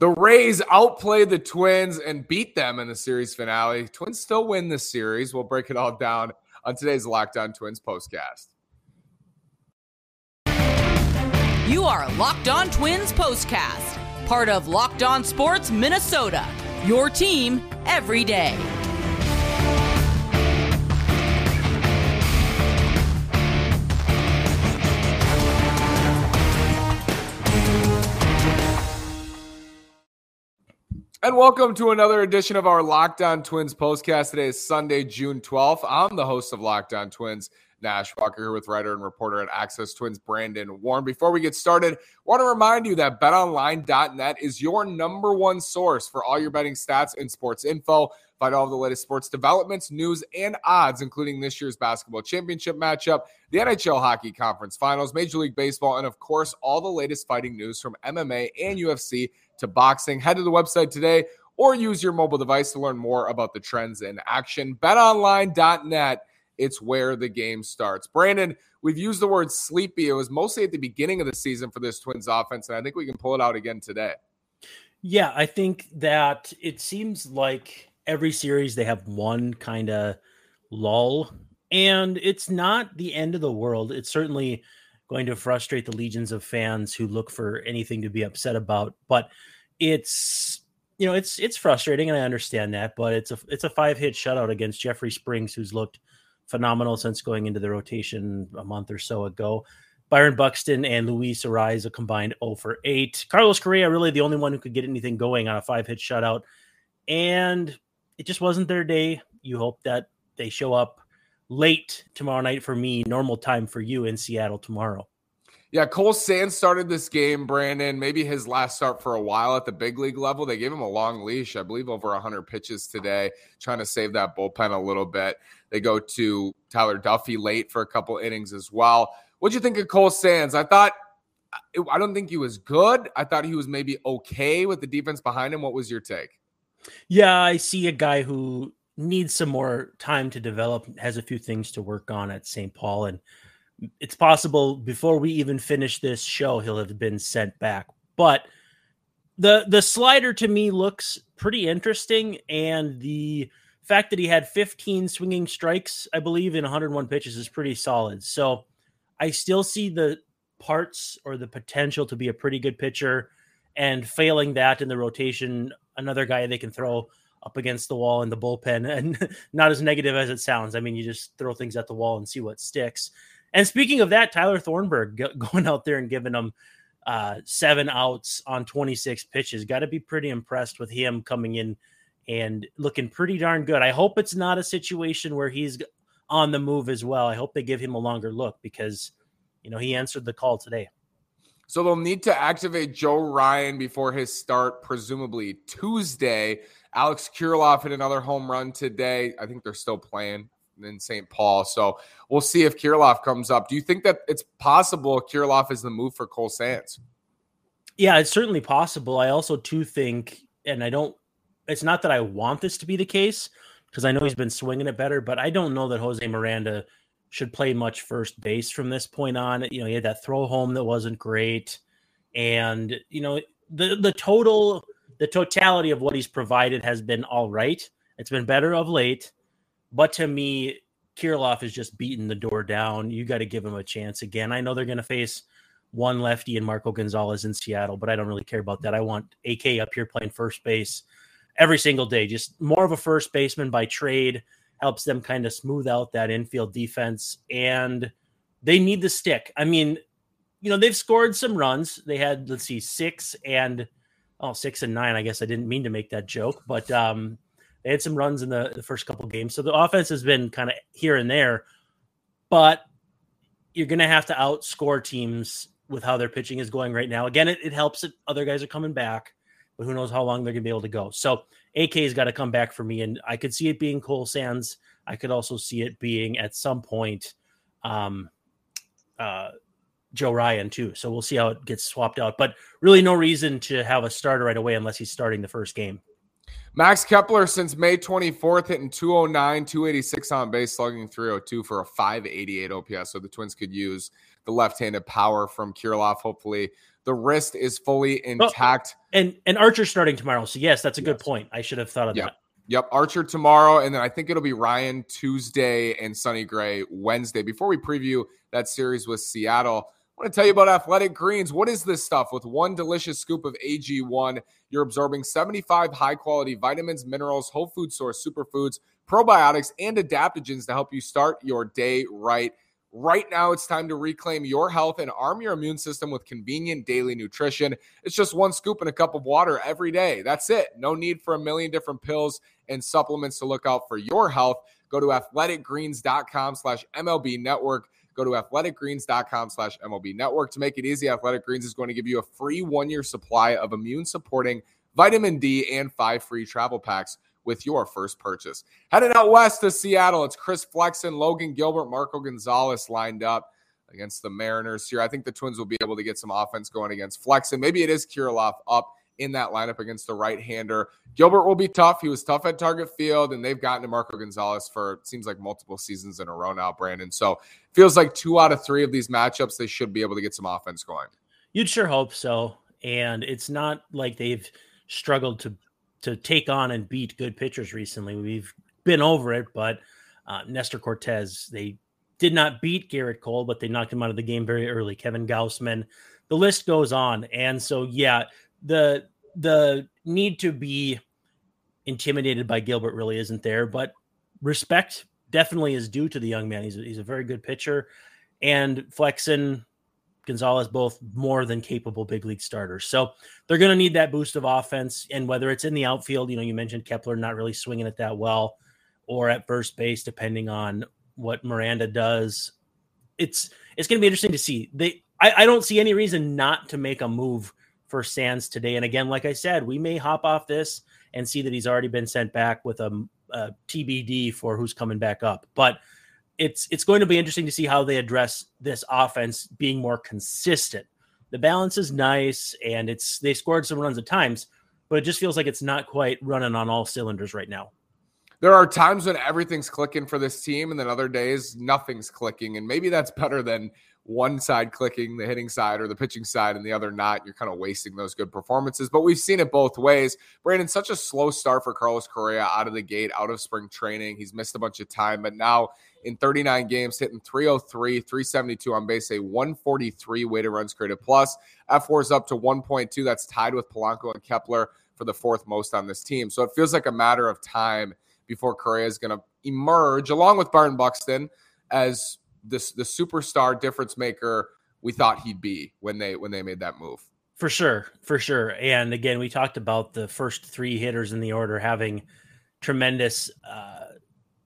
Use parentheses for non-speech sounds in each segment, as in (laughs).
The Rays outplayed the Twins and beat them in the series finale. Twins still win this series. We'll break it all down on today's Locked On Twins postcast. You are Locked On Twins postcast, part of Locked On Sports Minnesota. Your team every day. And welcome to another edition of our Locked On Twins postcast. Today is Sunday, June 12th. I'm the host of Locked On Twins, Nash Walker, here with writer and reporter at Access Twins, Brandon Warne. Before we get started, want to remind you that betonline.net is your number one source for all your betting stats and sports info. Find all the latest sports developments, news, and odds, including this year's basketball championship matchup, the NHL Hockey Conference Finals, Major League Baseball, and of course, all the latest fighting news from MMA and UFC to boxing. Head to the website today or use your mobile device to learn more about the trends in action. BetOnline.net, it's where the game starts. Brandon, we've used the word sleepy. It was mostly at the beginning of the season for this Twins offense, and I think we can pull it out again today. Yeah, I think that it seems like every series they have one kind of lull, and it's not the end of the world. It's certainly going to frustrate the legions of fans who look for anything to be upset about. But it's you know it's it's frustrating, and I understand that. But it's a it's a five hit shutout against Jeffrey Springs, who's looked phenomenal since going into the rotation a month or so ago. Byron Buxton and Luis Arraez a combined 0 for 8. Carlos Correa really the only one who could get anything going on a five hit shutout. And it just wasn't their day. You hope that they show up late tomorrow night for me, normal time for you in Seattle tomorrow. Yeah, Cole Sands started this game, Brandon. Maybe his last start for a while at the big league level. They gave him a long leash, I believe over 100 pitches today, trying to save that bullpen a little bit. They go to Tyler Duffey late for a couple innings as well. What'd you think of Cole Sands? I thought, I don't think he was good. I thought he was maybe okay with the defense behind him. What was your take? Yeah, I see a guy who needs some more time to develop, has a few things to work on at St. Paul. And it's possible before we even finish this show, he'll have been sent back. But the the slider to me looks pretty interesting. And the fact that he had 15 swinging strikes, I believe, in 101 pitches is pretty solid. So I still see the parts or the potential to be a pretty good pitcher. And failing that in the rotation, another guy they can throw up against the wall in the bullpen (laughs) and not as negative as it sounds. I mean, you just throw things at the wall and see what sticks. And speaking of that, Tyler Thornburg (laughs) going out there and giving them uh, seven outs on 26 pitches. Got to be pretty impressed with him coming in and looking pretty darn good. I hope it's not a situation where he's on the move as well. I hope they give him a longer look because, you know, he answered the call today. So they'll need to activate Joe Ryan before his start, presumably Tuesday. Alex Kirilloff hit another home run today. I think they're still playing in St. Paul. So we'll see if Kirilloff comes up. Do you think that it's possible Kirilloff is the move for Cole Sands? Yeah, it's certainly possible. I also too think, and I don't. It's not that I want this to be the case because I know he's been swinging it better, but I don't know that Jose Miranda should play much first base from this point on. You know, he had that throw home that wasn't great, and you know the the total the totality of what he's provided has been all right. It's been better of late, but to me, Kirilloff is just beating the door down. You got to give him a chance again. I know they're going to face one lefty and Marco Gonzalez in Seattle, but I don't really care about that. I want AK up here playing first base every single day. Just more of a first baseman by trade helps them kind of smooth out that infield defense. And they need the stick. I mean, you know, they've scored some runs. They had, let's see, six and oh, six and nine. I guess I didn't mean to make that joke, but um, they had some runs in the, the first couple games. So the offense has been kind of here and there, but you're going to have to outscore teams with how their pitching is going right now. Again, it, it helps that other guys are coming back, but who knows how long they're going to be able to go. So AK's got to come back for me. And I could see it being Cole Sands. I could also see it being at some point um, uh, Joe Ryan too. So we'll see how it gets swapped out. But really, no reason to have a starter right away unless he's starting the first game. Max Kepler since May 24th hitting 209, 286 on base, slugging 302 for a 588 OPS. So the Twins could use the left-handed power from Kirilloff. Hopefully the wrist is fully oh, intact. and and Archer starting tomorrow. So yes, that's a good point. I should have thought of Yep. that. Yep, Archer tomorrow, and then I think it'll be Ryan Tuesday and Sonny Gray Wednesday. Before we preview that series with Seattle, I want to tell you about Athletic Greens. What is this stuff? With one delicious scoop of AG1, you're absorbing 75 high quality vitamins, minerals, whole food source superfoods, probiotics, and adaptogens to help you start your day right. Right now, it's time to reclaim your health and arm your immune system with convenient daily nutrition. It's just one scoop in a cup of water every day. That's it. No need for a million different pills and supplements to look out for your health. Go to athleticgreens.com slash MLB network. Go to athleticgreens.com slash MLB network. To make it easy, Athletic Greens is going to give you a free one year supply of immune supporting vitamin D and five free travel packs with your first purchase. Heading out west to Seattle, it's Chris Flexen, Logan Gilbert, Marco Gonzalez lined up against the Mariners here. I think the Twins will be able to get some offense going against Flexen. Maybe it is Kirilloff up in that lineup against the right hander. Gilbert will be tough. He was tough at target field, and they've gotten to Marco Gonzalez for it seems like multiple seasons in a row now, Brandon. So feels like two out of three of these matchups, they should be able to get some offense going. You'd sure hope so. And it's not like they've struggled to to take on and beat good pitchers recently. We've been over it, but uh, Nestor Cortes, they did not beat Gerrit Cole, but they knocked him out of the game very early. Kevin Gausman, the list goes on. And so, yeah, the the need to be intimidated by Gilbert really isn't there, but respect definitely is due to the young man. He's a, he's a very good pitcher, and Flexen, Gonzalez, both more than capable big league starters. So they're going to need that boost of offense. And whether it's in the outfield, you know, you mentioned Kepler not really swinging it that well, or at first base, depending on what Miranda does. It's it's going to be interesting to see. They I, I don't see any reason not to make a move for Sands today. And again, like I said, we may hop off this and see that he's already been sent back with a, a TBD for who's coming back up. But it's it's going to be interesting to see how they address this offense being more consistent. The balance is nice, and it's they scored some runs at times, but it just feels like it's not quite running on all cylinders right now. There are times when everything's clicking for this team, and then other days nothing's clicking, and maybe that's better than one side clicking, the hitting side or the pitching side, and the other not. You're kind of wasting those good performances. But we've seen it both ways. Brandon, such a slow start for Carlos Correa out of the gate, out of spring training. He's missed a bunch of time, but now in 39 games, hitting 303, 372 on base, a 143 weighted runs created plus. fWAR is up to 1.2. That's tied with Polanco and Kepler for the fourth most on this team. So it feels like a matter of time before Correa is going to emerge, along with Byron Buxton, as this the superstar difference maker we thought he'd be when they when they made that move. For sure, for sure. And again, we talked about the first three hitters in the order having tremendous uh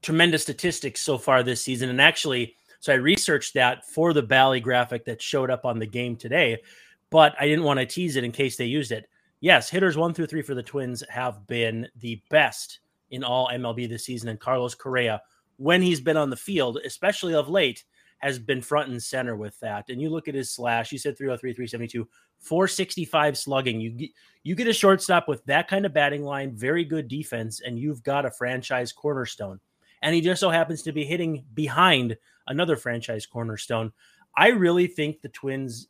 tremendous statistics so far this season. And actually, so I researched that for the Bally graphic that showed up on the game today, but I didn't want to tease it in case they used it. Yes, hitters one through three for the Twins have been the best in all MLB this season. And Carlos Correa, when he's been on the field, especially of late, has been front and center with that. And you look at his slash, you said 303, 372, 465 slugging. You get, you get a shortstop with that kind of batting line, very good defense, and you've got a franchise cornerstone. And he just so happens to be hitting behind another franchise cornerstone. I really think the Twins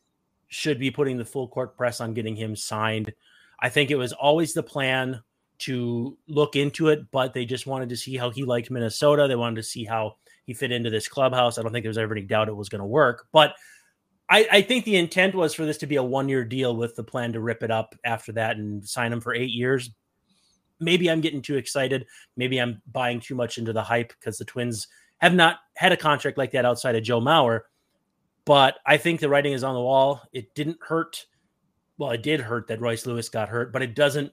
should be putting the full court press on getting him signed. I think it was always the plan to look into it, but they just wanted to see how he liked Minnesota. They wanted to see how he fit into this clubhouse. I don't think there's ever any doubt it was going to work, but I, I, think the intent was for this to be a one year deal with the plan to rip it up after that and sign him for eight years. Maybe I'm getting too excited. Maybe I'm buying too much into the hype because the Twins have not had a contract like that outside of Joe Mauer. But I think the writing is on the wall. It didn't hurt. Well, it did hurt that Royce Lewis got hurt, but it doesn't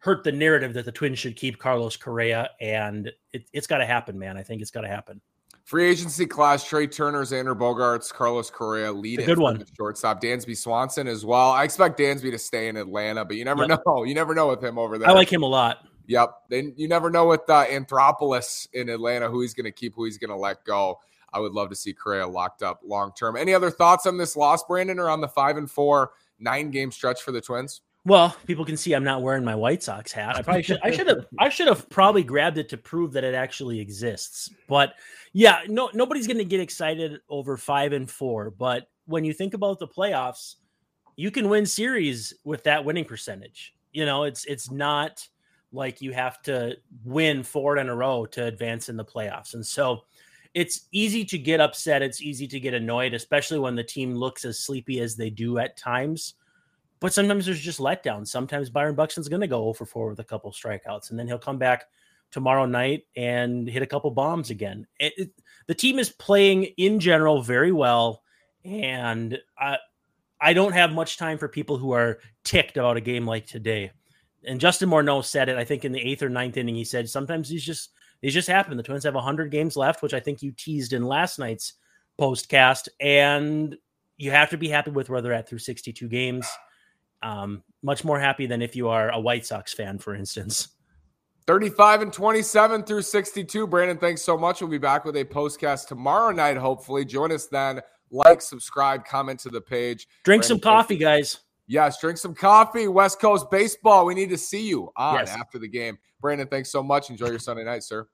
hurt the narrative that the Twins should keep Carlos Correa. And it, it's got to happen, man. I think it's got to happen. Free agency class: Trea Turner, Xander Bogaerts, Carlos Correa, lead good one. Shortstop Dansby Swanson as well. I expect Dansby to stay in Atlanta, but you never yep. know. You never know with him over there. I like him a lot. Yep. Then you never know with uh, Anthopoulos in Atlanta who he's going to keep, who he's going to let go. I would love to see Correa locked up long term. Any other thoughts on this loss, Brandon, or on the five and four nine game stretch for the Twins? Well, people can see I'm not wearing my White Sox hat. I probably should. I should have. I should have probably grabbed it to prove that it actually exists. But yeah, no, nobody's going to get excited over five and four. But when you think about the playoffs, you can win series with that winning percentage. You know, it's it's not like you have to win four in a row to advance in the playoffs. And so it's easy to get upset. It's easy to get annoyed, especially when the team looks as sleepy as they do at times. But sometimes there's just letdowns. Sometimes Byron Buxton's going to go for 4 with a couple strikeouts, and then he'll come back tomorrow night and hit a couple bombs again. It, it, the team is playing in general very well, and I, I don't have much time for people who are ticked about a game like today. And Justin Morneau said it, I think, in the eighth or ninth inning. He said sometimes these just these just happen. The Twins have 100 games left, which I think you teased in last night's postcast, and you have to be happy with where they're at through 62 games. Um, much more happy than if you are a White Sox fan, for instance. 35 and 27 through 62. Brandon, thanks so much. We'll be back with a postcast tomorrow night, hopefully. Join us then. Like, subscribe, comment to the page. Drink Brandon, some coffee, guys. Yes, drink some coffee. West Coast baseball. We need to see you on yes. after the game. Brandon, thanks so much. Enjoy your Sunday night, sir.